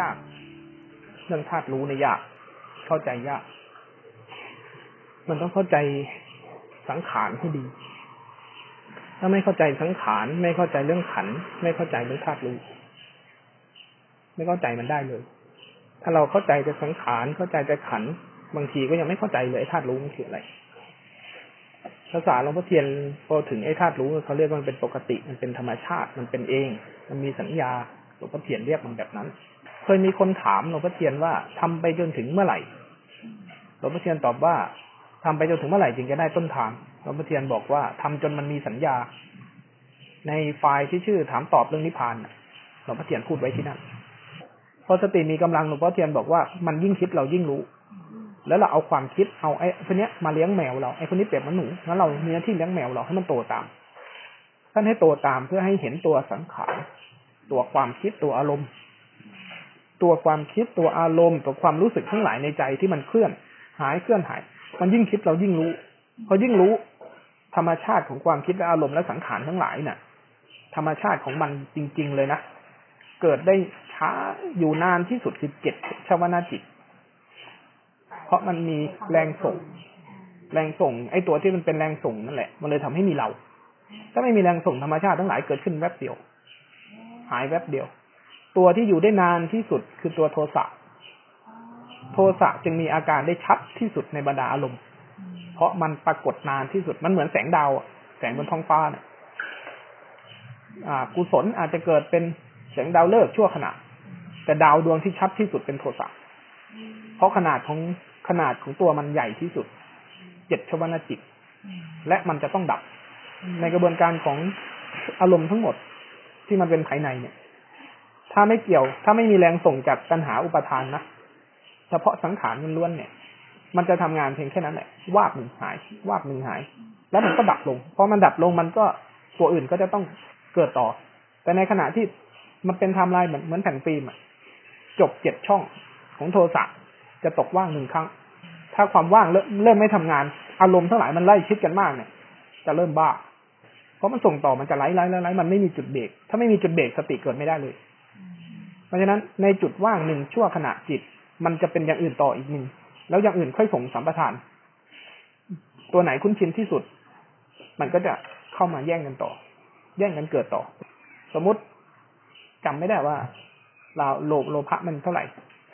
ยาก เรื่องธาตุรู้เนี่ยยาก เข้าใจยาก มันต้องเข้าใจสังขารให้ดี ถ้าไม่เข้าใจสังขาร ไม่เข้าใจเรื่องขัน ไม่เข้าใจเรื่องธาตุรู้ ไม่เข้าใจมันได้เลย ถ้าเราเข้าใจแต่สังขาร เข้าใจแต่ขัน บางทีก็ยังไม่เข้าใจเลยธาตุรู้มันคืออะไรภาษาหลวงพ่อเทียนพอถึงไอ้ธาตุรู้เขาเรียกว่ามันเป็นปกติ มันเป็นธรรมชาติ มันเป็นเอง มันมีสัญญาหลวงพ่อเทียนเรียกมันแบบนั้น เคยมีคนถามหลวงพ่อเทียนว่าทำไปจนถึงเมื่อไหร่หลวงพ่อเทียนตอบว่าทำไปจนถึงเมื่อไหร่จึงจะได้ต้นทางหลวงพ่อเทียนบอกว่าทำจนมันมีสัญญา ในไฟล์ที่ชื่อถามตอบเรื่องนิพพานหลวงพ่อเทียนพูดไว้ที่นั่นพอสติมีกำลังหลวงพ่อเทียนบอกว่ามันยิ่งคิดเรายิ่งรู้ แล้วเราเอาความคิดเอาไอ้คนนี้มาเลี้ยงแมวเราไอ้คนนี้เปรียบมันหนูงั้นเรามีหน้าที่เลี้ยงแมวเราให้มันโตตามท่านให้โตตามเพื่อให้เห็นตัวสังขารตัวความคิดตัวอารมณ์ ตัวความคิดตัวอารมณ์ตัวความรู้สึกทั้งหลายในใจที่มันเคลื่อน หายเคลื่อนหาย มันยิ่งคิดเรายิ่งรู้พอยิ่งรู้ ธรรมชาติของความคิดและอารมณ์และสังขารทั้งหลายน่ะธรรมชาติของมันจริง ๆ เลยนะเกิดได้ช้าอยู่นานที่สุดคือเจ็ดชวนาจิต เพราะมันมีแรงส่ง แรงส่ง ไอ้ตัวที่มันเป็นแรงส่งนั่นแหละ มันเลยทำให้มีเรา ถ้าไม่มีแรงส่งธรรมชาติทั้งหลายเกิดขึ้นแวบเดียว หายแวบเดียว ตัวที่อยู่ได้นานที่สุดคือตัวโทสะ โทสะจึงมีอาการได้ชัดที่สุดในบรรดาอารมณ์ เพราะมันปรากฏนานที่สุด มันเหมือนแสงดาวแสงบนท้องฟ้าเนี่ยกุศลอาจจะเกิดเป็นแสงดาวเลิกชั่วขณะ แต่ดาวดวงที่ชัดที่สุดเป็นโทสะ เพราะขนาดของขนาดของตัวมันใหญ่ที่สุด เจ็ดชวนาจิต และมันจะต้องดับ ในกระบวนการของอารมณ์ทั้งหมดที่มันเป็นภายในเนี่ย ถ้าไม่เกี่ยว ถ้าไม่มีแรงส่งจากตัณหาอุปทานนะเฉพาะสังขารล้วนเนี่ย มันจะทำงานเพียงแค่นั้นแหละวาบหนึ่งหายวาบหนึ่งหาย แล้วมันก็ดับลงพอมันดับลงมันก็ตัวอื่นก็จะต้องเกิดต่อ แต่ในขณะที่มันเป็นไทม์ไลน์เหมือนเหมือนแผ่นฟิล์มจบเจ็ดช่องของโทรศัพท์จะตกว่างหนึ่งครั้ง ถ้าความว่างเริ่มเริ่มไม่ทำงาน อารมณ์ทั้งหลายมันไล่ชิดกันมากเนี่ย จะเริ่มบ้า เพราะมันส่งต่อมันจะไล่ไล่ไล่ไล่มันไม่มีจุดเบรกถ้าไม่มีจุดเบรกสติเกิดไม่ได้เลย เพราะฉะนั้นในจุดว่างหนึ่งชั่วขณะจิต มันจะเป็นอย่างอื่นต่ออีกหนึ่งแล้วอย่างอื่นค่อยส่งสัมปทาน ตัวไหนคุ้นชินที่สุด มันก็จะเข้ามาแย่งกันต่อ แย่งกันเกิดต่อ สมมติจำไม่ได้ว่าเราโลภโลภะมันเท่าไหร่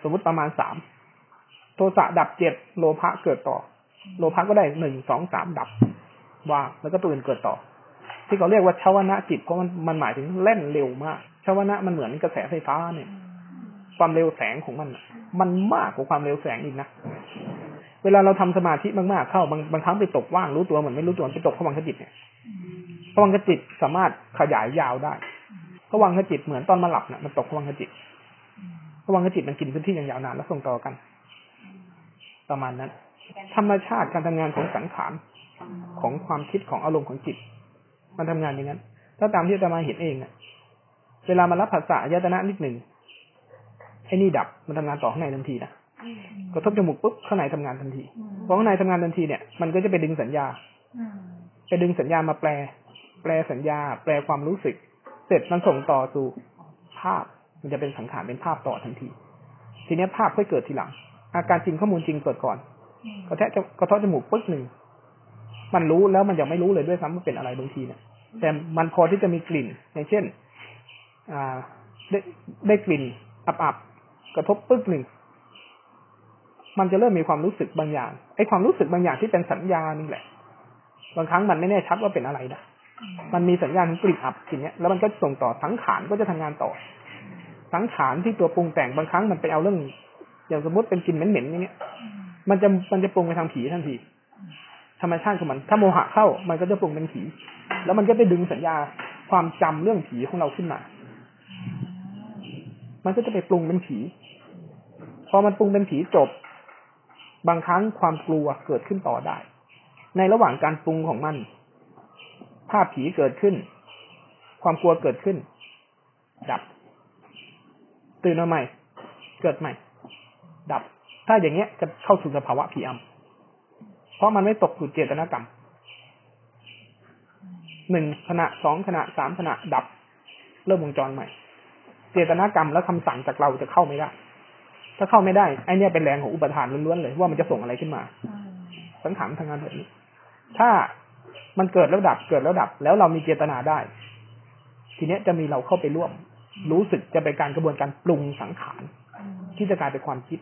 สมมติประมาณสามโทสะดับเจ็ดโลภะเกิดต่อ โลภะก็ได้หนึ่งสองสามดับว่างแล้วก็ตัวอื่นเกิดต่อ ที่เขาเรียกว่าชาวนะจิตเพราะมันมันหมายถึงเล่นเร็วมากชาวนะมันเหมือนกระแสไฟฟ้าเนี่ย ความเร็วแสงของมัน มันมากกว่าความเร็วแสงอีกนะเวลาเราทำสมาธิมากๆเข้าบางบางครั้งไปตกว่างรู้ตัวเหมือนไม่รู้ตัวไปตกผวังขจิตเนี่ยผวังขจิตสามารถขยายยาวได้ผวังขจิตเหมือนตอนมาหลับเนี่ยมันตกผวังขจิตผวังขจิตมันกินพื้นที่อย่างยาวนานแล้วส่งต่อกัน ประมาณนั้น ธรรมชาติการทำงานของสังขารของความคิดของอารมณ์ของจิต มันทำงานอย่างนั้น ถ้าตามที่จะมาเห็นเองอะเวลามารับภาษาอายตนะนิดหนึ่งไอ้นี่ดับมันทำงานต่อข้างในทันทีนะกระทบจมูกปุ๊บข้างในทำงานทันทีพอข้างในทำงานทันทีเนี่ยมันก็จะไปดึงสัญญาไปดึงสัญญามาแปล แปลสัญญา แปลความรู้สึก เสร็จมันส่งต่อสู่ภาพมันจะเป็นสังขารเป็นภาพต่อทันที ทีนี้ภาพค่อยเกิดทีหลัง อาการจริงข้อมูลจริงเกิดก่อนกระแทกกระทบจมูกปึ๊กหนึ่ง มันรู้แล้วมันยังไม่รู้เลยด้วยซ้ำว่าเป็นอะไรบางทีเนี่ยแต่มันพอที่จะมีกลิ่น อย่างเช่น อ่า ได้ได้กลิ่นอับๆกระทบปึ๊กหนึ่งมันจะเริ่มมีความรู้สึกบางอย่างไอ้ความรู้สึกบางอย่างที่เป็นสัญญานี่แหละ บางครั้งมันไม่แน่ชัดว่าเป็นอะไรนะมันมีสัญญาณกลิ่นอับทีเนี้ยแล้วมันก็ส่งต่อสังขารก็จะทำงานต่อ สังขารที่ตัวปรุงแต่งบางครั้งมันไปเอาเรื่อง อย่างสมมติเป็นกลิ่นเหม็นๆอย่างเงี้ย มันจะมันจะปรุงไปทางผีทันที ธรรมชาติของมัน ถ้าโมหะเข้ามันก็จะปรุงเป็นผี แล้วมันก็ไปดึงสัญญาความจำเรื่องผีของเราขึ้นมา มันก็จะไปปรุงเป็นผี พอมันปรุงเป็นผีจบ บางครั้งความกลัวเกิดขึ้นต่อได้ ในระหว่างการปรุงของมัน ภาพผีเกิดขึ้น ความกลัวเกิดขึ้น ดับ ตื่นมาใหม่ เกิดใหม่ ดับ ถ้าอย่างเงี้ยจะเข้าสู่สภาวะผีอำ ราะมันไม่ตกสู่เจตนากรรมหนึ่งขณะสองขณะสามขณะดับ เริ่มวงจรใหม่ เจตนากรรมและคำสั่งจากเราจะเข้าไม่ได้ ถ้าเข้าไม่ได้ไอเนี้ยเป็นแรงของอุปทานล้วนๆเลย ว่ามันจะส่งอะไรขึ้นมาสังขารทางงานแบบนี้ ถ้ามันเกิดแล้วดับเกิดแล้วดับ แล้วเรามีเจตนาได้ ทีเนี้ยจะมีเราเข้าไปร่วม รู้สึกจะเป็นการกระบวนการปรุงสังขารที่จะกลายเป็นความคิด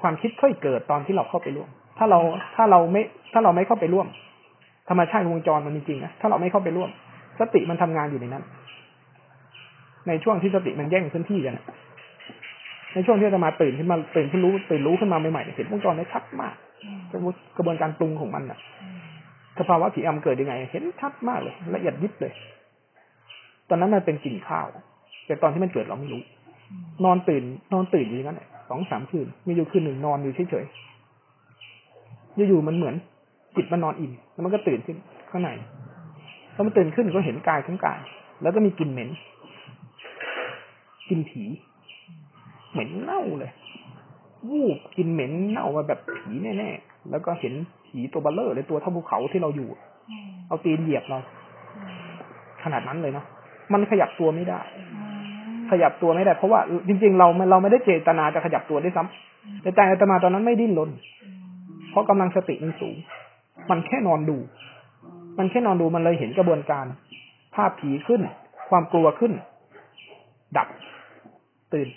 ความคิดค่อยเกิดตอนที่เราเข้าไปร่วม ถ้าเราถ้าเราไม่ ถ้าเราไม่เข้าไปร่วม ธรรมชาติวงจรมันมีจริงนะถ้าเราไม่เข้าไปร่วม สติมันทำงานอยู่ในนั้น ในช่วงที่สติมันแย่งพื้นที่กันในช่วงที่จะมาตื่นขึ้นมาตื่นขึ้นรู้ตื่นรู้ขึ้นมาใหม่ๆเห็นวงจรได้ชัดมากกระบวนการปรุงของมันอะสภาวะผีอำเกิดยังไง เห็นชัดมากเลย ละเอียดยิบเลย ตอนนั้นมันเป็นกลิ่นข้าว แต่ตอนที่มันเกิดเราไม่รู้ นอนตื่น นอนตื่นอยู่อย่างนั้นสองสามคืน มีอยู่คืนหนึ่งนอนอยู่เฉยๆ อยู่ๆมันเหมือนจิตมันนอนอิ่มแล้วมันก็ตื่นขึ้นข้างในพอมันตื่นขึ้นก็เห็นกายทั้งกาย แล้วก็มีกลิ่นเหม็นกลิ่นผี เหม็นเน่าเลย วูบกลิ่นเหม็นเน่ามาแบบผีแน่ๆแล้วก็เห็นผีตัวบลเลอร์เลยตัวเท่าภูเขาที่เราอยู่ เอาตีนเหยียบเรา ขนาดนั้นเลยเนาะมันขยับตัวไม่ได้ ขยับตัวไม่ได้ เพราะว่าจริง ๆ เราเราไม่ได้เจตนาจะขยับตัวได้ซ้ำแต่ใจอาตมาตอนนั้นไม่ดิ้นรน เพราะกำลังสติมันสูง มันแค่นอนดู มันแค่นอนดูมันเลยเห็นกระบวนการ ภาพผีขึ้น ความกลัวขึ้น ดับ ตื่น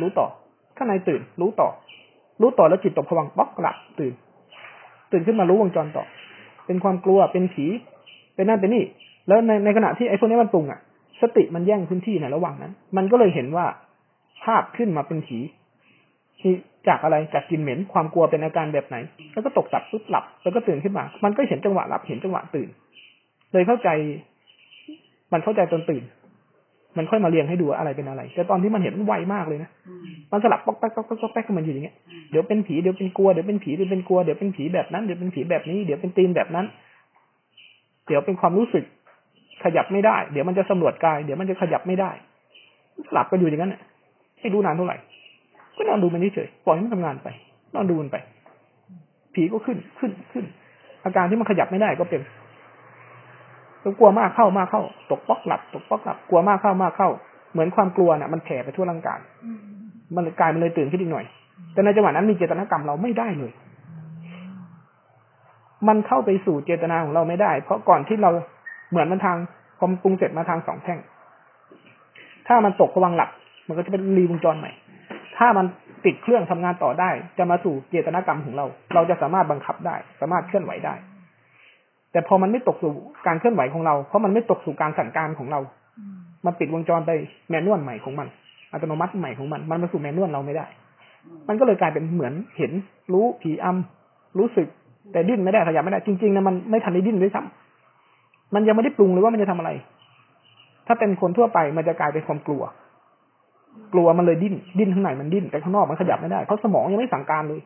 รู้ต่อ ข้างในตื่น รู้ต่อ รู้ต่อแล้วจิตตกผวังป๊อกหลับตื่น ตื่นขึ้นมารู้วงจรต่อ เป็นความกลัวเป็นผี เป็นนั่นเป็นนี่ แล้วในในขณะที่ไอ้พวกนี้มันปรุงอะ สติมันแย่งพื้นที่ในระหว่างนั้น มันก็เลยเห็นว่าภาพขึ้นมาเป็นผีที่ จากอะไรจากกินเหม็นความกลัวเป็นอาการแบบไหน แล้วก็ตกตับปุ๊บหลับ แล้วก็ตื่นขึ้นมา มันก็เห็นจังหวะหลับเห็นจังหวะตื่น เลยเข้าใจ มันเข้าใจตอนตื่น มันค่อยมาเรียงให้ดูอะไรเป็นอะไร แต่ตอนที่มันเห็นมันไวมากเลยนะมันสลับป๊อกแป๊กป๊อกแป๊กป๊อกแป๊กมันอยู่อย่างเงี้ยเดี๋ยวเป็นผีเดี๋ยวเป็นกลัวเดี๋ยวเป็นผีเดี๋ยวเป็นกลัวเดี๋ยวเป็นผีแบบนั้นเดี๋ยวเป็นผีแบบนี้เดี๋ยวเป็นตีนแบบนั้น เดี๋ยวเป็นความรู้สึก ขยับไม่ได้ เดี๋ยวมันจะสำรวจกาย เดี๋ยวมันจะขยับไม่ได้สลับกันอยู่อย่างนั้นให้ดูนานเท่าไหร่ ก็นอนดูมันเฉยปล่อยมันทำงานไป นอนดูมันไป ผีก็ขึ้นขึ้นขึ้น อาการที่มันขยับไม่ได้ก็เป็นแล้วกลัวมากเข้ามากเข้า ตกป๊อกหลับ ตกป๊อกหลับ กลัวมากเข้ามากเข้า เหมือนความกลัวเนี่ยมันแผ่ไปทั่วร่างกายมันกายมันเลยตื่นขึ้นอีกหน่อย แต่ในจังหวะนั้นมีเจตนากรรมเราไม่ได้เลย มันเข้าไปสู่เจตนาของเราไม่ได้ เพราะก่อนที่เราเหมือนมันทางพอมปรุงเสร็จมาทางสองแท่ง ถ้ามันตกระวังหลับมันก็จะเป็นรีวงจรใหม่ ถ้ามันติดเครื่องทำงานต่อได้ จะมาสู่เจตนากรรมของเรา เราจะสามารถบังคับได้ สามารถเคลื่อนไหวได้ แต่พอมันไม่ตกสู่การเคลื่อนไหวของเรา เพราะมันไม่ตกสู่การสั่งการของเรา มันปิดวงจรไปแมนนวลใหม่ของมัน อัตโนมัติใหม่ของมัน มันมาสู่แมนนวลเราไม่ได้ มันก็เลยกลายเป็นเหมือนเห็น รู้ผีอำรู้สึก แต่ดิ้นไม่ได้ขยับไม่ได้ จริงๆนะมันไม่ทันได้ดิ้นด้วยซ้ำมันยังไม่ได้ปรุงเลยว่ามันจะทำอะไร ถ้าเป็นคนทั่วไปมันจะกลายเป็นความกลัว กลัวมันเลยดิ้นดิ้นข้างในมันดิ้นแต่ข้างนอกมันขยับไม่ได้เพราะสมองยังไม่สั่งการเลย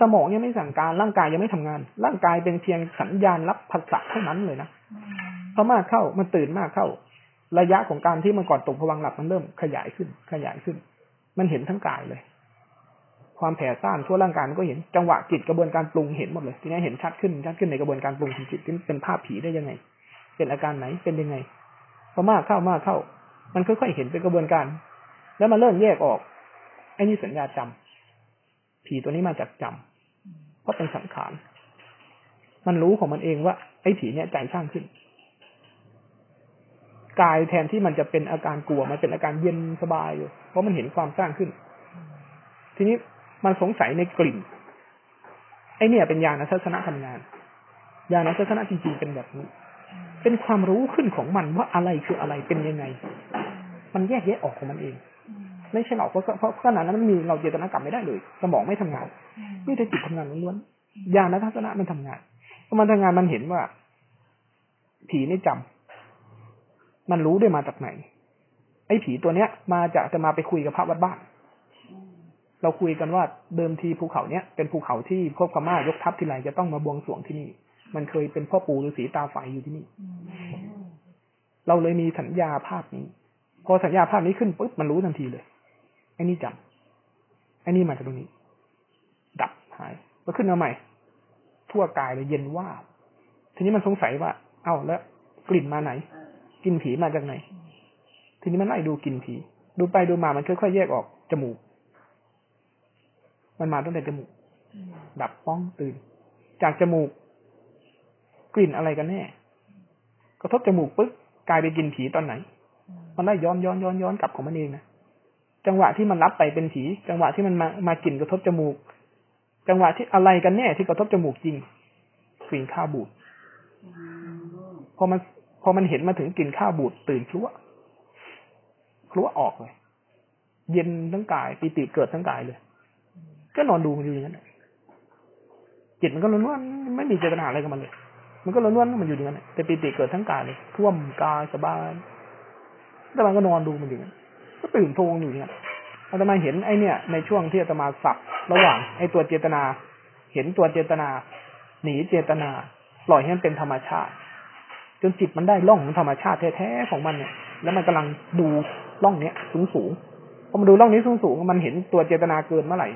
สมองยังไม่สั่งการร่างกายยังไม่ทำงาน ร่างกายเป็นเพียงสัญญาณรับภาษาเท่านั้นเลยนะพอมากเข้ามันตื่นมากเข้า ระยะของการที่มันก่อนตกผวังหลับมันเริ่มขยายขึ้น ขยายขึ้น มันเห็นทั้งกายเลย ความแผ่ซ่านทั่วร่างกายมันก็เห็นจังหวะจิตกระบวนการปรุงเห็นหมดเลยทีนี้เห็นชัดขึ้นชัดขึ้นในกระบวนการปรุงของจิตเป็นภาพผีได้ยังไง เป็นอาการไหนเป็นยังไงพอมากเข้ามากเข้า มันค่อยๆเห็นเป็นกระบวนการ แล้วมันเริ่มแยกออกไอ้นี่สัญญาจำผีตัวนี้มาจากจำเพราะเป็นสังขาร มันรู้ของมันเองว่า ไอ้ผีเนี่ยใจสร้างขึ้นกายแทนที่มันจะเป็นอาการกลัวมันเป็นอาการเย็นสบายอยู่เพราะมันเห็นความสร้างขึ้น ทีนี้มันสงสัยในกลิ่นไอ้เนี่ยเป็นญาณทัศนะทำงานญาณทัศนะจริงๆเป็นแบบนี้ เป็นความรู้ขึ้นของมันว่าอะไรคืออะไรเป็นยังไง มันแยกแยะออกของมันเอง ไม่ใช่หรอกเพราะเพราะขนาดนั้นมันมีเราเจตนากรรมไม่ได้เลย สมองไม่ทำงานนี่แต่จิตทำงานล้วนๆญาณทัศนะมันทำงานพอมันทำงานมันเห็นว่า ผีนี่จำมันรู้ได้มาจากไหน ไอ้ผีตัวเนี้ย มาจากจะมาไปคุยกับพระวัดบ้านเราคุยกันว่าเดิมทีภูเขาเนี้ยเป็นภูเขาที่พบพม่ายกทัพทีไรจะต้องมาบวงสรวงที่นี่ มันเคยเป็นพ่อปู่ฤาษีตาไฟอยู่ที่นี่ เราเลยมีสัญญาภาพนี้ พอสัญญาภาพนี้ขึ้นปุ๊บมันรู้ทันทีเลย อ้นี่จำไอ้นี่มาจากตรงนี้ ดับหายก็ขึ้นมาใหม่ ทั่วกายเลยเย็นว่าทีนี้มันสงสัยว่า เอ้าแล้ว กลิ่นมาไหนกลิ่นผีมาจากไหน ทีนี้มันไล่ดูกลิ่นผี ดูไปดูมามันค่อยๆแยกออกจมูก มันมาตั้งแต่จมูก ดับป้องตื่น จากจมูก กลิ่นอะไรกันแน่กระทบจมูกปึ๊บกลายเป็นกลิ่นผีตอนไหน มันได้ย้อนย้อนย้อนย้อนกลับของมันเองนะ จังหวะที่มันรับไปเป็นผีจังหวะที่มันมามากลิ่นกระทบจมูก จังหวะที่อะไรกันแน่ที่กระทบจมูกจริงกลิ่นข้าวบูดพอมันพอมันเห็นมาถึงกลิ่นข้าวบูดตื่นคลัวคลัวออกเลย เย็นทั้งกายปีติเกิดทั้งกายเลย ก็นอนดูมันอยู่อย่างนั้นจิตมันก็ล้วนๆไม่มีเจตนาอะไรกับมันเลย มันก็ล้วนๆมันอยู่อย่างนั้นแต่ปีติเกิดทั้งกายเลยท่วมกายสบายแต่มันก็นอนดูมันอยู่อย่างนั้น ก็ตื่นโพงอยู่อย่างนั้นอาตมาเห็นไอเนี่ย ในช่วงที่อาตมาสับระหว่างไอตัวเจตนา เห็นตัวเจตนา หนีเจตนา ปล่อยให้มันเป็นธรรมชาติ จนจิตมันได้ล่องของธรรมชาติแท้ๆของมันเนี่ย แล้วมันกำลังดูล่องเนี้ยสูงสูงพอมาดูล่องนี้สูงสูงมันเห็นตัวเจตนาเกินเมื่อไหร่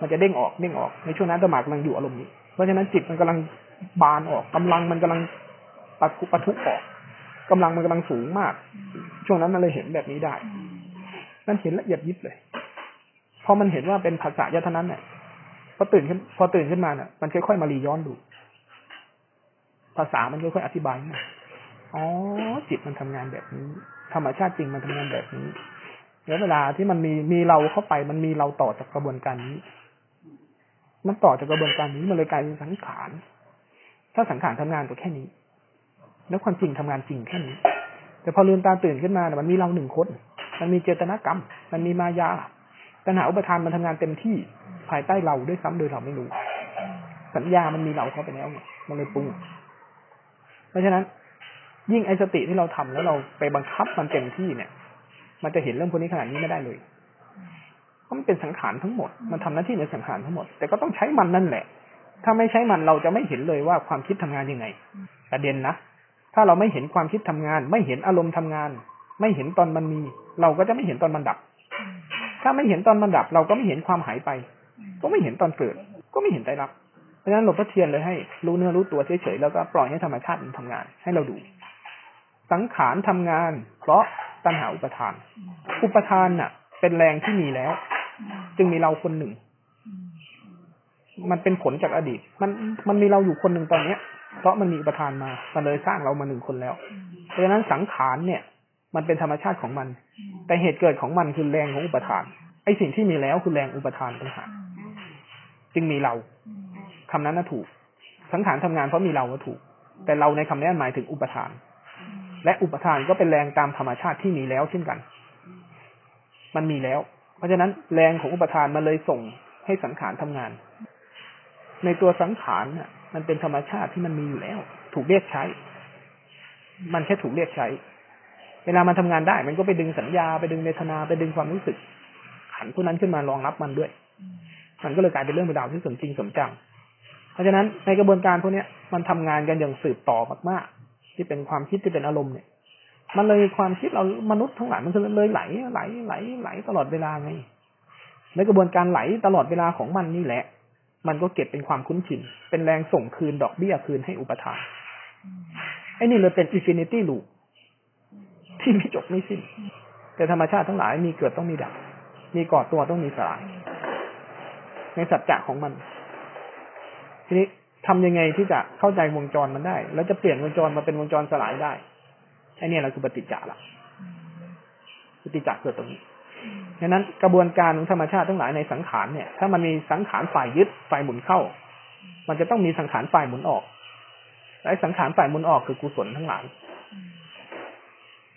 มันจะเด้งออกเด้งออกในช่วงนั้นตมากำลังอยู่อารมณ์นี้ เพราะฉะนั้นจิตมันกำลังบานออกกำลังมันกำลังปะทุปะทุออกกำลังมันกำลังสูงมาก ช่วงนั้นมันเลยเห็นแบบนี้ได้ นั่นเห็นละเอียดยิบเลยพอมันเห็นว่าเป็นภาษายะเท่านั้นเนี่ยพอตื่นขึ้น พอตื่นขึ้นมาเนี่ยมันค่อยๆมารีย้อนดู ภาษามันค่อยๆอธิบายมาอ๋อจิตมันทำงานแบบนี้ ธรรมชาติจริงมันทำงานแบบนี้แล้วเวลาที่มันมีมีเราเข้าไป มันมีเราต่อจากกระบวนการนี้ มันต่อจากกระบวนการนี้มันเลยกลายเป็นสังขาร ถ้าสังขารทำงานก็แค่นี้ แล้วความจริงทำงานจริงแค่นี้ แต่พอลืมตาตื่นขึ้นมาเนี่ยมันมีเราหนึ่งคน มันมีเจตนากรรม มันมีมายาตัณหาอุปทานมันทำงานเต็มที่ภายใต้เราด้วยซ้ำโดยเราไม่รู้ สัญญามันมีเราเข้าไปแล้วไงมันเลยปรุง เพราะฉะนั้น ยิ่งไอสติที่เราทำแล้วเราไปบังคับมันเต็มที่เนี่ย มันจะเห็นเรื่องพวกนี้ขนาดนี้ไม่ได้เลยเพราะมันเป็นสังขารทั้งหมด มันทำหน้าที่ในสังขารทั้งหมด แต่ก็ต้องใช้มันนั่นแหละ ถ้าไม่ใช้มันเราจะไม่เห็นเลยว่าความคิดทำงานยังไงประเด็นนะถ้าเราไม่เห็นความคิดทำงาน ไม่เห็นอารมณ์ทำงาน ไม่เห็นตอนมันมี เราก็จะไม่เห็นตอนมันดับ ถ้าไม่เห็นตอนมันดับ เราก็ไม่เห็นความหายไป ก็ไม่เห็นตอนเกิด ก็ไม่เห็นใจรักเพราะฉะนั้นหลวงพ่อเทียนเลยให้ รู้เนื้อรู้ตัวเฉยๆแล้วก็ปล่อยให้ธรรมชาติมันทำงาน ให้เราดู สังขารทำงาน เพราะตัณหาอุปทาน อุปทานน่ะ เป็นแรงที่มีแล้ว จึงมีเราคนหนึ่ง มันเป็นผลจากอดีต มันมันมีเราอยู่คนหนึ่งตอนเนี้ยเพราะมันมีอุปทานมามันเลยสร้างเรามาหนึ่งคนแล้ว เพราะฉะนั้นสังขารเนี่ย มันเป็นธรรมชาติของมัน แต่เหตุเกิดของมันคือแรงของอุปทาน ไอ้สิ่งที่มีแล้วคือแรงอุปทานต่างหากจึงมีเราคำนั้นน่ะถูก สังขารทำงานเพราะมีเราก็ถูก แต่เราในคำนี้หมายถึงอุปทาน และอุปทานก็เป็นแรงตามธรรมชาติที่มีแล้วเช่นกัน มันมีแล้ว เพราะฉะนั้นแรงของอุปทานมันเลยส่งให้สังขารทำงาน ในตัวสังขารน่ะ มันเป็นธรรมชาติที่มันมีอยู่แล้ว ถูกเรียกใช้ มันแค่ถูกเรียกใช้ เวลามันทำงานได้ มันก็ไปดึงสัญญาไปดึงเวทนาไปดึงความรู้สึก ขันพวกนั้นขึ้นมารองรับมันด้วย มันก็เลยกลายเป็นเรื่องเป็นราวที่สมจริงสมจัง เพราะฉะนั้นในกระบวนการพวกนี้มันทำงานกันอย่างสืบต่อมากๆ ที่เป็นความคิดที่เป็นอารมณ์เนี่ย มันเลยความคิดเรามนุษย์ทั้งหลายมันเลยไหลไหลไหลไหลตลอดเวลาไงในกระบวนการไหลตลอดเวลาของมันนี่แหละ มันก็เก็บเป็นความคุ้นชิน เป็นแรงส่งคืนดอกเบี้ยคืนให้อุปาทานไอ้นี่เลยเป็น infinity loop ที่ไม่จบไม่สิ้น แต่ธรรมชาติทั้งหลายมีเกิดต้องมีดับ มีก่อตัวต้องมีสลาย ในสัจจะของมัน ทีนี้ทำยังไงที่จะเข้าใจวงจรมันได้ แล้วจะเปลี่ยนวงจรมาเป็นวงจรสลายได้ไอ้นี่แหละคือปฏิจจาละปฏิจจาเกิดตรงนี้ดังนั้นกระบวนการของธรรมชาติทั้งหลายในสังขารเนี่ย ถ้ามันมีสังขารฝ่ายยึดฝ่ายหมุนเข้า มันจะต้องมีสังขารฝ่ายหมุนออก และสังขารฝ่ายหมุนออกคือกุศลทั้งหลาย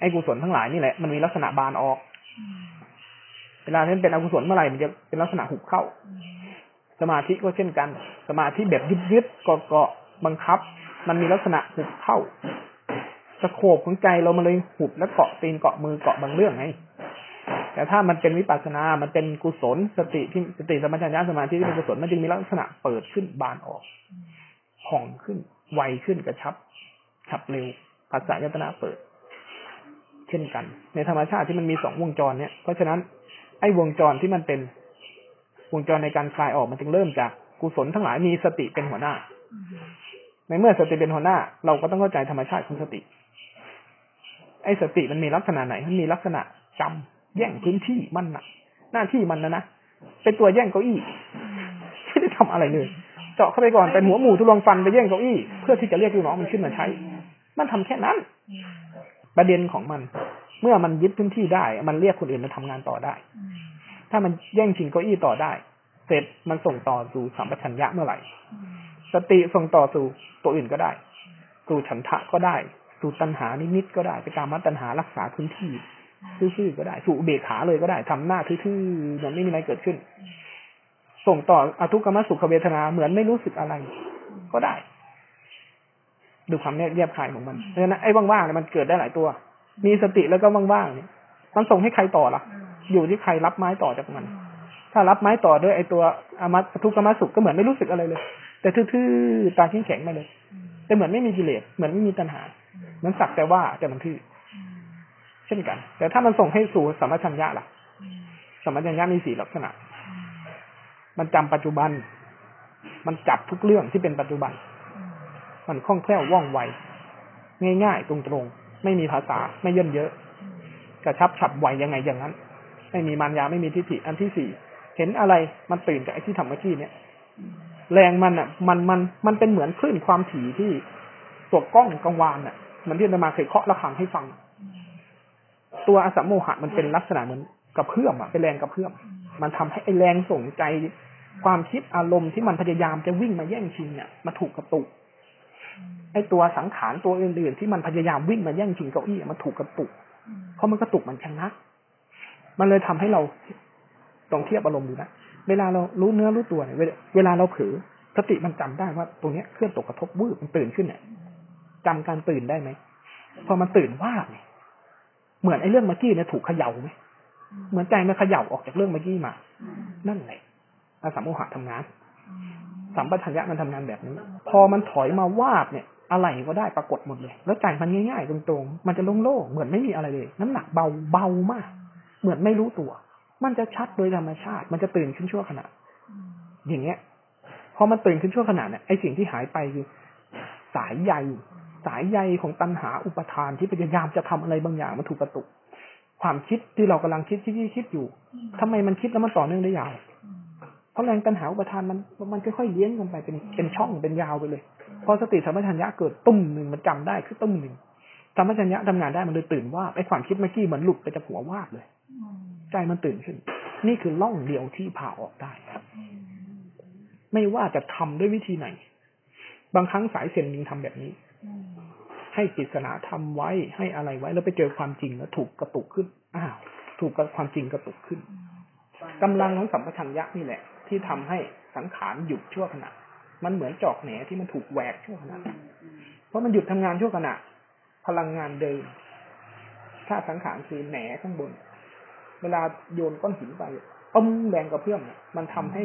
อ้กุศลทั้งหลายนี่แหละมันมีลักษณะบานออก เวลาที่เป็นอกุศลเมื่อไหร่มันจะเป็นลักษณะหุบเข้า สมาธิก็เช่นกัน สมาธิแบบยึดยึดเกาะเกาะบังคับ มันมีลักษณะหุบเข้าสะโขบของใจเรามาเลยหุบแล้วเกาะตีนเกาะมือเกาะบางเรื่องไงแต่ถ้ามันเป็นวิปัสสนา มันเป็นกุศลสติที่สติสมัญญาสมาธิที่เป็นกุศลมันจึงมีลักษณะเปิดขึ้นบานออกผ่องขึ้น ไวขึ้นกระชับ ฉับเร็วภาษายตนาเปิดเช่นกัน ในธรรมชาติที่มันมีสองวงจรเนี่ย เพราะฉะนั้นไอ้วงจรที่มันเป็นวงจรในการคลายออกมันจึงเริ่มจากกุศลทั้งหลายมีสติเป็นหัวหน้า ในเมื่อสติเป็นหัวหน้า เราก็ต้องเข้าใจธรรมชาติของสติ ไอ้สติมันมีลักษณะไหน มันมีลักษณะจำแย่งพื้นที่มันนะหน้าที่มันนะนะเป็นตัวแย่งเก้าอี้ไม่ได้ทำอะไรเลยเจาะเข้าไปก่อนเป็นหัวหมูทุลองฟันไปแย่งเก้าอี้เพื่อที่จะเรียกลูกน้องมันขึ้นมาใช้ มันทำแค่นั้น ประเด็นของมัน เมื่อมันยึดพื้นที่ได้ มันเรียกคนอื่นมาทำงานต่อได้ ถ้ามันแย่งชิงเก้าอี้ต่อได้ เสร็จมันส่งต่อสู่สัมปชัญญะเมื่อไหร่ สติส่งต่อสู่ตัวอื่นก็ได้ สู่ฉันทะก็ได้ สู่ตัณหานิมิตก็ได้ไปการมัตัณหารักษาพื้นที่ซื่อๆก็ได้สู่เบกขาเลยก็ได้ทำหน้าทื่อๆเหมือนไม่มีอะไรเกิดขึ้น ส่งต่ออทุกขมสุขเวทนาเหมือนไม่รู้สึกอะไร ก็ได้ ดูความเรียบคายของมันเพราะฉะนั้นไอ้ว่างๆเนี่ยมันเกิดได้หลายตัว มีสติแล้วก็ว่างๆเนี่ย มันส่งให้ใครต่อล่ะ อยู่ที่ใครรับไม้ต่อจากมัน ถ้ารับไม้ต่อด้วยไอ้ตัวอมัตทุกขมสุขก็เหมือนไม่รู้สึกอะไรเลย แต่ทื่อๆตาแข็งๆมาเลยแต่เหมือนไม่มีกิเลสเหมือนไม่มีตัณหาเหมือนสักแต่ว่าแต่มันทื่อเช่นกัน แต่ถ้ามันส่งให้สู่สัมปชัญญะล่ะสัมปชัญญะมีสี่ลักษณะ มันจำปัจจุบัน มันจับทุกเรื่องที่เป็นปัจจุบัน มันคล่องแคล่วว่องไว ง่ายๆ ตรงๆ ไม่มีภาษาไม่เยินเยอะ กระชับฉับไวยังไงอย่างนั้น ไม่มีมารยาไม่มีทิฏฐิอันที่สี่เห็นอะไรมันตื่นจากไอ้ที่ทำเมื่อกี้เนี่ยแรงมันอะ มันมันมันเป็นเหมือนคลื่นความถี่ที่ตัวกล้องกังวานอะ มันที่อามาเคยเคาะระฆังให้ฟัง ตัวอสัมโมหะมันเป็นลักษณะเหมือนกระเพื่อมอะเป็นแรงกระเพื่อม มันทำให้ไอ้แรงส่งใจความคิดอารมณ์ที่มันพยายามจะวิ่งมาแย่งชิงเนี่ยมาถูกกระตุก ไอ้ตัวสังขารตัวอื่นๆที่มันพยายามวิ่งมาแย่งชิงเก้าอี้มันถูกกระตุก เพราะมันกระตุกมันชนะมันเลยทำให้เราต้องเทียบอารมณ์ดูนะ เวลาเรารู้เนื้อรู้ตัวเนี่ยเวลาเราเผลอสติมันจำได้ว่าตรงเนี้ยเคลื่อนตกกระทบวืบมันตื่นขึ้นเนี่ยจำการตื่นได้ไหมพอมันตื่นว่าเนี่ยเหมือนไอ้เรื่องเมื่อกี้เนี่ยถูกเขย่าไหมเหมือนใจมันเขย่าออกจากเรื่องเมื่อกี้มา นั่นแหละอาสามโมหะทำงาน สัมปชัญญะมันทำงานแบบนี้ พอมันถอยมาวาดเนี่ย อะไรก็ได้ปรากฏหมดเลย แล้วใจมันง่าย ๆ ตรงๆ มันจะโล่งๆเหมือนไม่มีอะไรเลย น้ำหนักเบาเบามาก เหมือนไม่รู้ตัว มันจะชัดโดยธรรมชาติ มันจะตื่นขึ้นชั่วขณะ อย่างเงี้ย พอมันตื่นขึ้นชั่วขณะเนี่ยไอสิ่งที่หายไปคือสายใยสายใยของตัณหาอุปทานที่พยายามจะทำอะไรบางอย่างมันถูกกระตุก ความคิดที่เรากำลังคิดคิดคิดอยู่ทำไมมันคิดแล้วมันต่อเนื่องได้ยาว เพราะแรงตัณหาอุปทานมันมันค่อยๆเลี้ยงกันไปเป็นเป็นช่องเป็นยาวไปเลย พอสติสัมปชัญญะเกิดตุ้มหนึ่งมันจำได้คือตุ้มหนึ่งสัมปชัญญะทำงานได้มันเลยตื่นว่าไอ้ความคิดเมื่อกี้มือนหลุดไปจากหัววาดเลย ใจมันตื่นขึ้น นี่คือล่องเดียวที่ผ่าออกได้ครับไม่ว่าจะทำด้วยวิธีไหน บางครั้งสายเซนนิงทำแบบนี้ ให้ปริศนาทำไว้ให้อะไรไว้แล้วไปเจอความจริงแล้วถูกกระตุกขึ้น อ้าว ถูกกับความจริงกระตุกขึ้นกำลังของสัมปชัญญะนี่แหละ ที่ทำให้สังขารหยุดชั่วขณะ มันเหมือนจอกแหนที่มันถูกแหวกชั่วขณะ เพราะมันหยุดทำงานชั่วขณะ พลังงานเดิมถ้าสังขารคือแหนข้างบน เวลาโยนก้อนหินไปอ้มแรงกระเพื่อมมันทำให้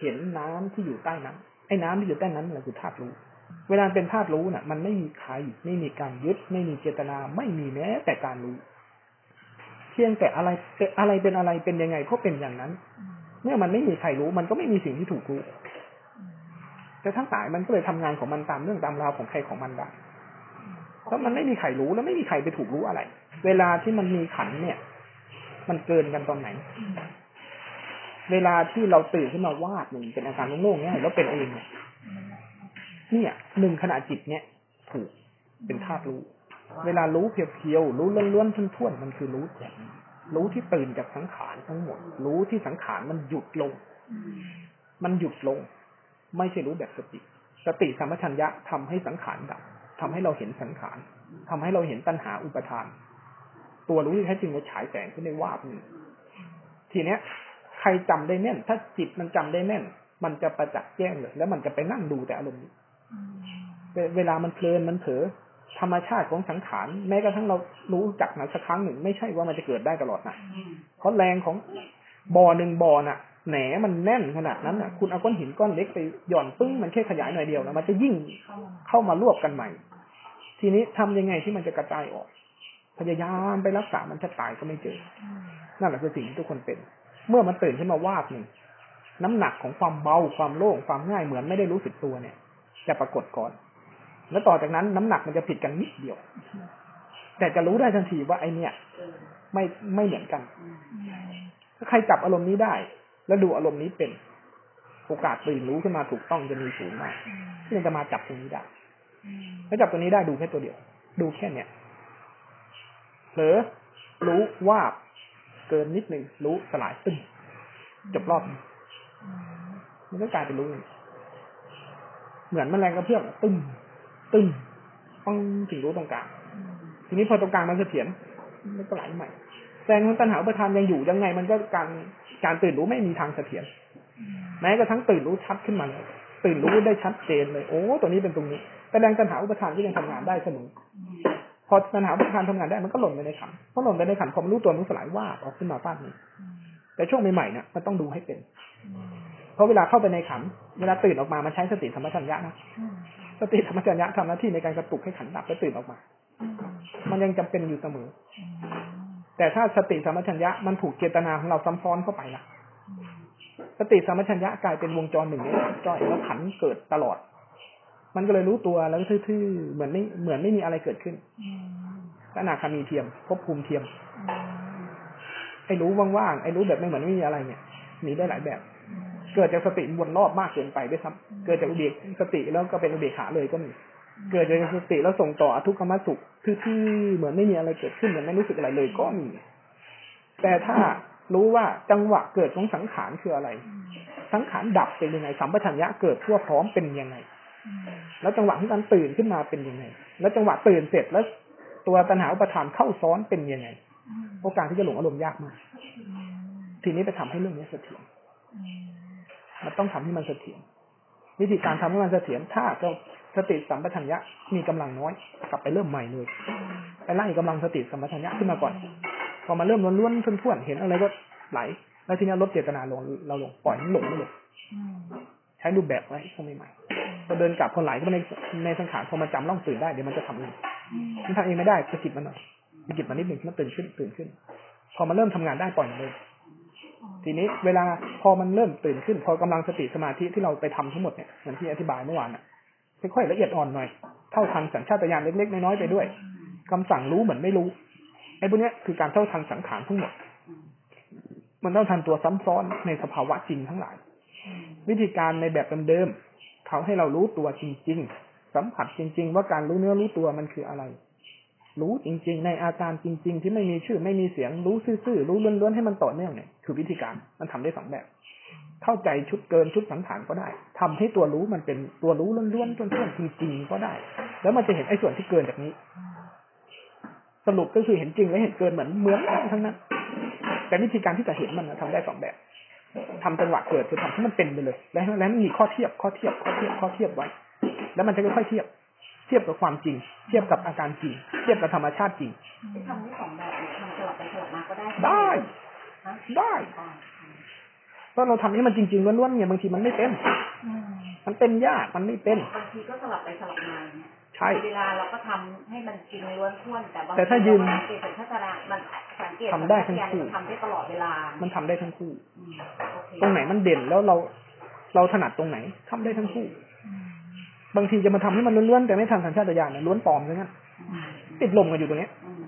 เห็นน้ำที่อยู่ใต้น้ำไอ้น้ำที่อยู่ใต้นั้นแหละคือธาตุรู้ เวลาเป็นธาตุรู้น่ะ มันไม่มีใครไม่มีการยึด ไม่มีเจตนา ไม่มีแม้แต่การรู้ เพียงแต่อะไรอะไรเป็นอะไรเป็นยังไงก็เป็นอย่างนั้น เมื่อมันไม่มีใครรู้มันก็ไม่มีสิ่งที่ถูกรู้แต่ทั้งสายมันก็เลยทำงานของมันตามเรื่องตามราวของใครของมันได้เพราะมันไม่มีใครรู้แล้วไม่มีใครไปถูกรู้อะไร เวลาที่มันมีขันเนี่ย มันเกินกันตอนไหน เวลาที่เราตื่นขึ้นมาวาดหนึ่งเป็นอาการโล่งๆเนี่ยแล้วเป็นเองเนี่ยเนี่ยหนึ่งขณะจิตเนี่ย ถูกเป็นธาตุรู้ เวลารู้เพียวๆรู้ล้วนๆทุ่นๆมันคือรู้แบบ รู้ที่ตื่นจากสังขารทั้งหมด รู้ที่สังขารมันหยุดลง มันหยุดลง ไม่ใช่รู้แบบสติ สติสัมปชัญญะทำให้สังขารดับทำให้เราเห็นสังขารทำให้เราเห็นตัณหาอุปทาน ตัวรู้ที่แท้จริงมันฉายแสงขึ้นในวาบนึงทีเนี้ย ใครจำได้แม่น ถ้าจิตมันจำได้แม่น มันจะประจักษ์แจ้งเลยแล้วมันจะไปนั่งดูแต่อารมณ์นี้เวลามันเพลินมันเผลอ ธรรมชาติของสังขารแม้กระทั่งเรารู้จักนะสักครั้งหนึ่ง ไม่ใช่ว่ามันจะเกิดได้ตลอดนะเพราะแรงของบ่อหนึ่งบ่อน่ะแหนมันแน่นขนาดนั้นน่ะ คุณเอาก้อนหินก้อนเล็กไปหย่อนปึ้งมันแค่ขยายหน่อยเดียวนะมันจะยิ่งเข้ามารวบกันใหม่ ทีนี้ทำยังไงที่มันจะกระจายออก พยายามไปรักษามันจะตายก็ไม่เจอ นั่นแหละคือสิ่งที่ทุกคนเป็น เมื่อมันตื่นขึ้นมาวาบหนึ่งน้ำหนักของความเบาความโล่งความง่ายเหมือนไม่ได้รู้สึกตัวเนี่ย จะปรากฏก่อน แล้วต่อจากนั้นน้ำหนักมันจะผิดกันนิดเดียว แต่จะรู้ได้ทันทีว่าไอเนี่ยไม่ไม่เหมือนกัน ถ้าใครจับอารมณ์นี้ได้ แล้วดูอารมณ์นี้เป็น โอกาสตื่นรู้ขึ้นมาถูกต้องจะมีสูงมากที่จะมาจับตรงนี้ได้ถ้าจับตรงนี้ได้ดูแค่ตัวเดียว ดูแค่เนี้ยเผลอรู้ว่าเกินนิดหนึ่งรู้สลายตึ้งจบรอบมันก็กลายเป็นรู้ เหมือนแมลงกระเพื่อมตึ้ง ตึ้งปังถึงรู้ตรงกลาง ทีนี้พอตรงกลางมันเสถียรมันก็ไหลใหม่ แต่ของตัณหาอุปทานยังอยู่ยังไง มันก็การการตื่นรู้ไม่มีทางเสถียรแม้กระทั่งตื่นรู้ชัดขึ้นมาเลยตื่นรู้ได้ชัดเจนเลย โอ้ตัวนี้เป็นตรงนี้แต่แรงตัณหาอุปทานก็ยังทำงานได้เสมอพอตัณหาอุปทานทำงานได้มันก็หล่นไปในขันพอหล่นไปในขันพอมันรู้ตัวมันสลายว่าออกขึ้นมาฟาดนี้แต่ช่วงใหม่ๆเนี่ยมันต้องดูให้เป็น เพราะเวลาเข้าไปในขัน เวลาตื่นออกมามันใช้สติธรรมชัญญะนะ สติธรรมชัญญะทำหน้าที่ในการกระตุกให้ขันดับและตื่นออกมา มันยังจำเป็นอยู่เสมอ แต่ถ้าสติสัมปชัญญะมันถูกเจตนาของเราซ้ำซ้อนเข้าไปล่ะ สติสัมปชัญญะกลายเป็นวงจรหนึ่งนี้จ้อยแล้วขันเกิดตลอด มันก็เลยรู้ตัวแล้วทื่อๆ เหมือนไม่เหมือนไม่มีอะไรเกิดขึ้นขนาดคามีเทียมภพภูมิเทียม ไอ้รู้ว่างๆ ไอ้รู้แบบไม่เหมือนไม่มีอะไรเนี่ย มีได้หลายแบบ เกิดจากสติวนรอบมากเกินไปด้วยซ้ำเกิดจากอุเบกสติแล้วก็เป็นอุเบกขาเลยก็มี เกิดจากสติแล้วส่งต่ออทุกขมสุขทื่อๆเหมือนไม่มีอะไรเกิดขึ้นเหมือนไม่รู้สึกอะไรเลยก็มี แต่ถ้ารู้ว่าจังหวะเกิดของสังขารคืออะไร สังขารดับเป็นยังไงสัมปชัญญะเกิดทั่วพร้อมเป็นยังไง แล้วจังหวะที่มันตื่นขึ้นมาเป็นยังไง แล้วจังหวะตื่นเสร็จแล้ว ตัวตัณหาอุปทานเข้าซ้อนเป็นยังไง โอกาสที่จะหลงอารมณ์ยากมาก ทีนี้ไปทำให้เรื่องนี้เสถียร มันต้องทำให้มันเสถียรวิธีการทำให้มันเสถียรถ้าเราสติสัมปชัญญะมีกำลังน้อย กลับไปเริ่มใหม่เลยไปไล่กำลังสติสัมปชัญญะขึ้นมาก่อน พอมาเริ่มล้วนๆทุ่นๆเห็นอะไรก็ไหล แล้วทีนี้ลดเจตนาลงเราลงปล่อยให้หลงไม่หลงใช้รูปแบบไว้ช่วงใหม่ๆพอเดินกลับพอไหลก็ในในสังขารพอมันจำล่องตื่นได้เดี๋ยวมันจะทำเองมันทำเองไม่ได้สะกิดมันหน่อยสะกิดมันนิดหนึ่งมันตื่นขึ้นตื่นขึ้น พอมันเริ่มทำงานได้ปล่อยมันเลย ทีนี้เวลาพอมันเริ่มตื่นขึ้น พอกำลังสติสมาธิที่เราไปทำทั้งหมดเนี่ยเหมือนที่อธิบายเมื่อวานอะค่อยๆละเอียดอ่อนหน่อย เท่าทันสัญชาตญาณเล็กๆน้อยๆไปด้วยคำสั่งรู้เหมือนไม่รู้ไอ้พวกเนี้ยคือการเท่าทันสังขารทั้งหมด มันเท่าทันตัวซ้ำซ้อนในสภาวะจริงทั้งหลาย วิธีการในแบบเดิมๆเขาให้เรารู้ตัวจริง ๆ สัมผัสจริง ๆ ว่าการรู้เนื้อรู้ตัวมันคืออะไร รู้จริง ๆ ในอาการจริง ๆ ที่ไม่มีชื่อไม่มีเสียงรู้ซื่อๆรู้ล้วนๆให้มันต่อเนื่องเนี่ยคือวิธีการมันทำได้สองแบบ เข้าใจชุดเกินชุดสังขารก็ได้ทำให้ตัวรู้มันเป็นตัวรู้ล้วนๆต้นๆจริง ๆ ก็ได้ แล้วมันจะเห็นไอ้ส่วนที่เกินจากนี้ สรุปก็คือเห็นจริงและเห็นเกินเหมือนเหมือนกันทั้งนั้น แต่วิธีการที่จะเห็นมันนะทำได้สองแบบทำจังหวะเกิดคือทำให้มันเป็นไปเลย แล้วแล้วมันมีข้อเทียบข้อเทียบข้อเทียบข้อเทียบไว้ แล้วมันจะค่อยๆเทียบ ทียบกับความจริง เทียบกับอาการจริง เทียบกับธรรมชาติจริงที่ทำได้สองแบบเนี่ยทำสลับไปสลับมาก็ได้ ได้ฮะได้อ๋อเพราะเราทำให้มันจริงๆล้วนๆเนี่ยบางทีมันไม่เป็นอืมมันเป็นยากมันไม่เป็นบางทีก็สลับไปสลับมาอย่างเงี้ยใช่เวลาเราก็ทำให้มันจริงล้วนท้วนแต่บางแต่ถ้ายืนเรสังเกตสัญชาตญาณมันสังเกตทำได้ทั้งคู่ทำได้ตลอดเวลา มันทำได้ทั้งคู่อืมโอเคตรงไหนมันเด่นแล้วเรา เราถนัดตรงไหนทำได้ทั้งคู่ บางทีจะมาทำให้มันล้วนๆแต่ไม่ทันสัญชาตญาณเนี่ยล้วนปลอมซะงั้นอืมติดลมกันอยู่ตรงเนี้ยอืม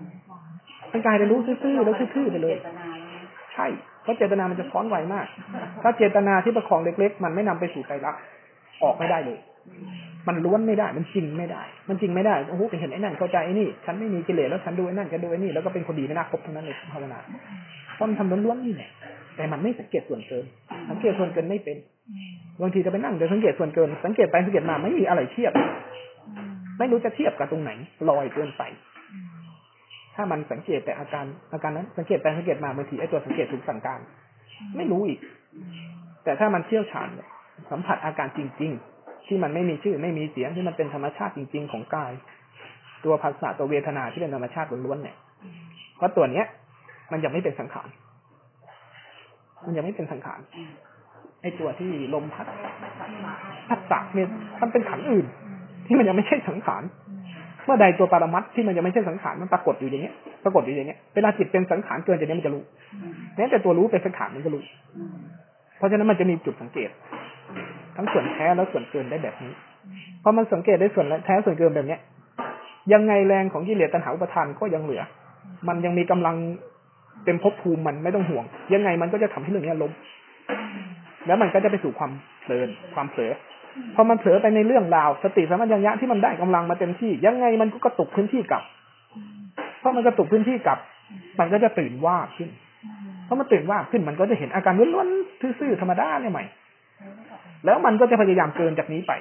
มันกลายเป็นรู้ซื่อๆแล้วซื่อๆไปเลยจตนาแล้วนะใช่เพราะเจตนามันจะซ้อนไวมาก ถ้าเจตนาที่ประคองเล็ก ๆ มันไม่นำไปสู่ไตรลักษณ์ออกไม่ได้เลย มันล้วนไม่ได้ มันจริงไม่ได้ มันจริงไม่ได้โอ้โหไปเห็นไอ้นั่นเข้าใจไอ้นี่ ฉันไม่มีกิเลสแล้วฉันดูไอ้นั่นฉันดูไอ้นี่แล้วก็เป็นคนดีไม่น่าคบทั้งนั้นเลยภาวนาเพราะมันทำล้วนๆนี่แหละแต่มันไม่สังเกตส่วนเกิน สังเกตส่วนเกินไม่เป็น บางทีจะไปนั่งเดี๋ยวสังเกตส่วนเกิน สังเกตไปสังเกตมาไม่มีอะไรเทียบ ไม่รู้จะเทียบกับตรงไหน ลอยเกินไป ถ้ามันสังเกตแต่อาการอาการนั้น สังเกตไปสังเกตมาบางทีไอ้ตัวสังเกตถูกสั่งการ ไม่รู้อีก แต่ถ้ามันเชี่ยวชาญเนี่ยสัมผัสอาการจริง ๆ ที่มันไม่มีชื่อไม่มีเสียงที่มันเป็นธรรมชาติจริง ๆ ของกาย ตัวภาษาตัวเวทนาที่เป็นธรรมชาติล้วนๆเนี่ยเพราะตัวเนี้ย มันยังไม่เป็นสังขารมันยังไม่เป็นสังขาร ไอตัวที่ลมพัดพัดสักเนี่ยมันเป็นขันอื่น ที่มันยังไม่ใช่สังขารเมื่อใดตัวปรมัตที่มันยังไม่ใช่สังขารมันปรากฏอยู่อย่างเงี้ยปรากฏอยู่อย่างเงี้ยเวลาจิตเป็นสังขารเกินจากนี้มันจะรู้แม้แต่ตัวรู้เป็นสังขารมันก็รู้ เพราะฉะนั้นมันจะมีจุดสังเกต ทั้งส่วนแท้และส่วนเกินได้แบบนี้พอมันสังเกตได้ส่วนแท้ส่วนเกินแบบเนี้ย ยังไงแรงของกิเลสตัณหาอุปทานก็ยังเหลือ มันยังมีกำลังเต็มภพภูมิมันไม่ต้องห่วง ยังไงมันก็จะทำให้เรื่องนี้ล้ม แล้วมันก็จะไปสู่ความเพลินความเผลอพอมันเผลอไปในเรื่องราว สติสัมปชัญญะที่มันได้กำลังมาเต็มที่ ยังไงมันก็กระตุกพื้นที่กลับเพราะมันกระตุกพื้นที่กลับ มันก็จะตื่นว่าขึ้นเพราะมันตื่นว่าขึ้นมันก็จะเห็นอาการล้วนๆซื่อๆธรรมดาเนี่ยใหม่แล้วมันก็จะพยายามเกินจากนี้ไป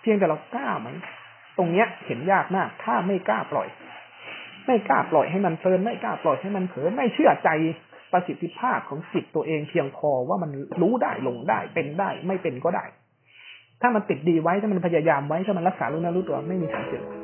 เพียงแต่เรากล้าไหมตรงเนี้ยเห็นยากมาก ถ้าไม่กล้าปล่อย ไม่กล้าปล่อยให้มันเพลินไม่กล้าปล่อยให้มันเผลอไม่เชื่อใจ ประสิทธิภาพของจิตตัวเองเพียงพอว่ามันรู้ได้ลงได้ เป็นได้ไม่เป็นก็ได้ ถ้ามันติดดีไว้ถ้ามันพยายามไว้ถ้ามันรักษารู้นะรู้ตัวไม่มีทางเจอ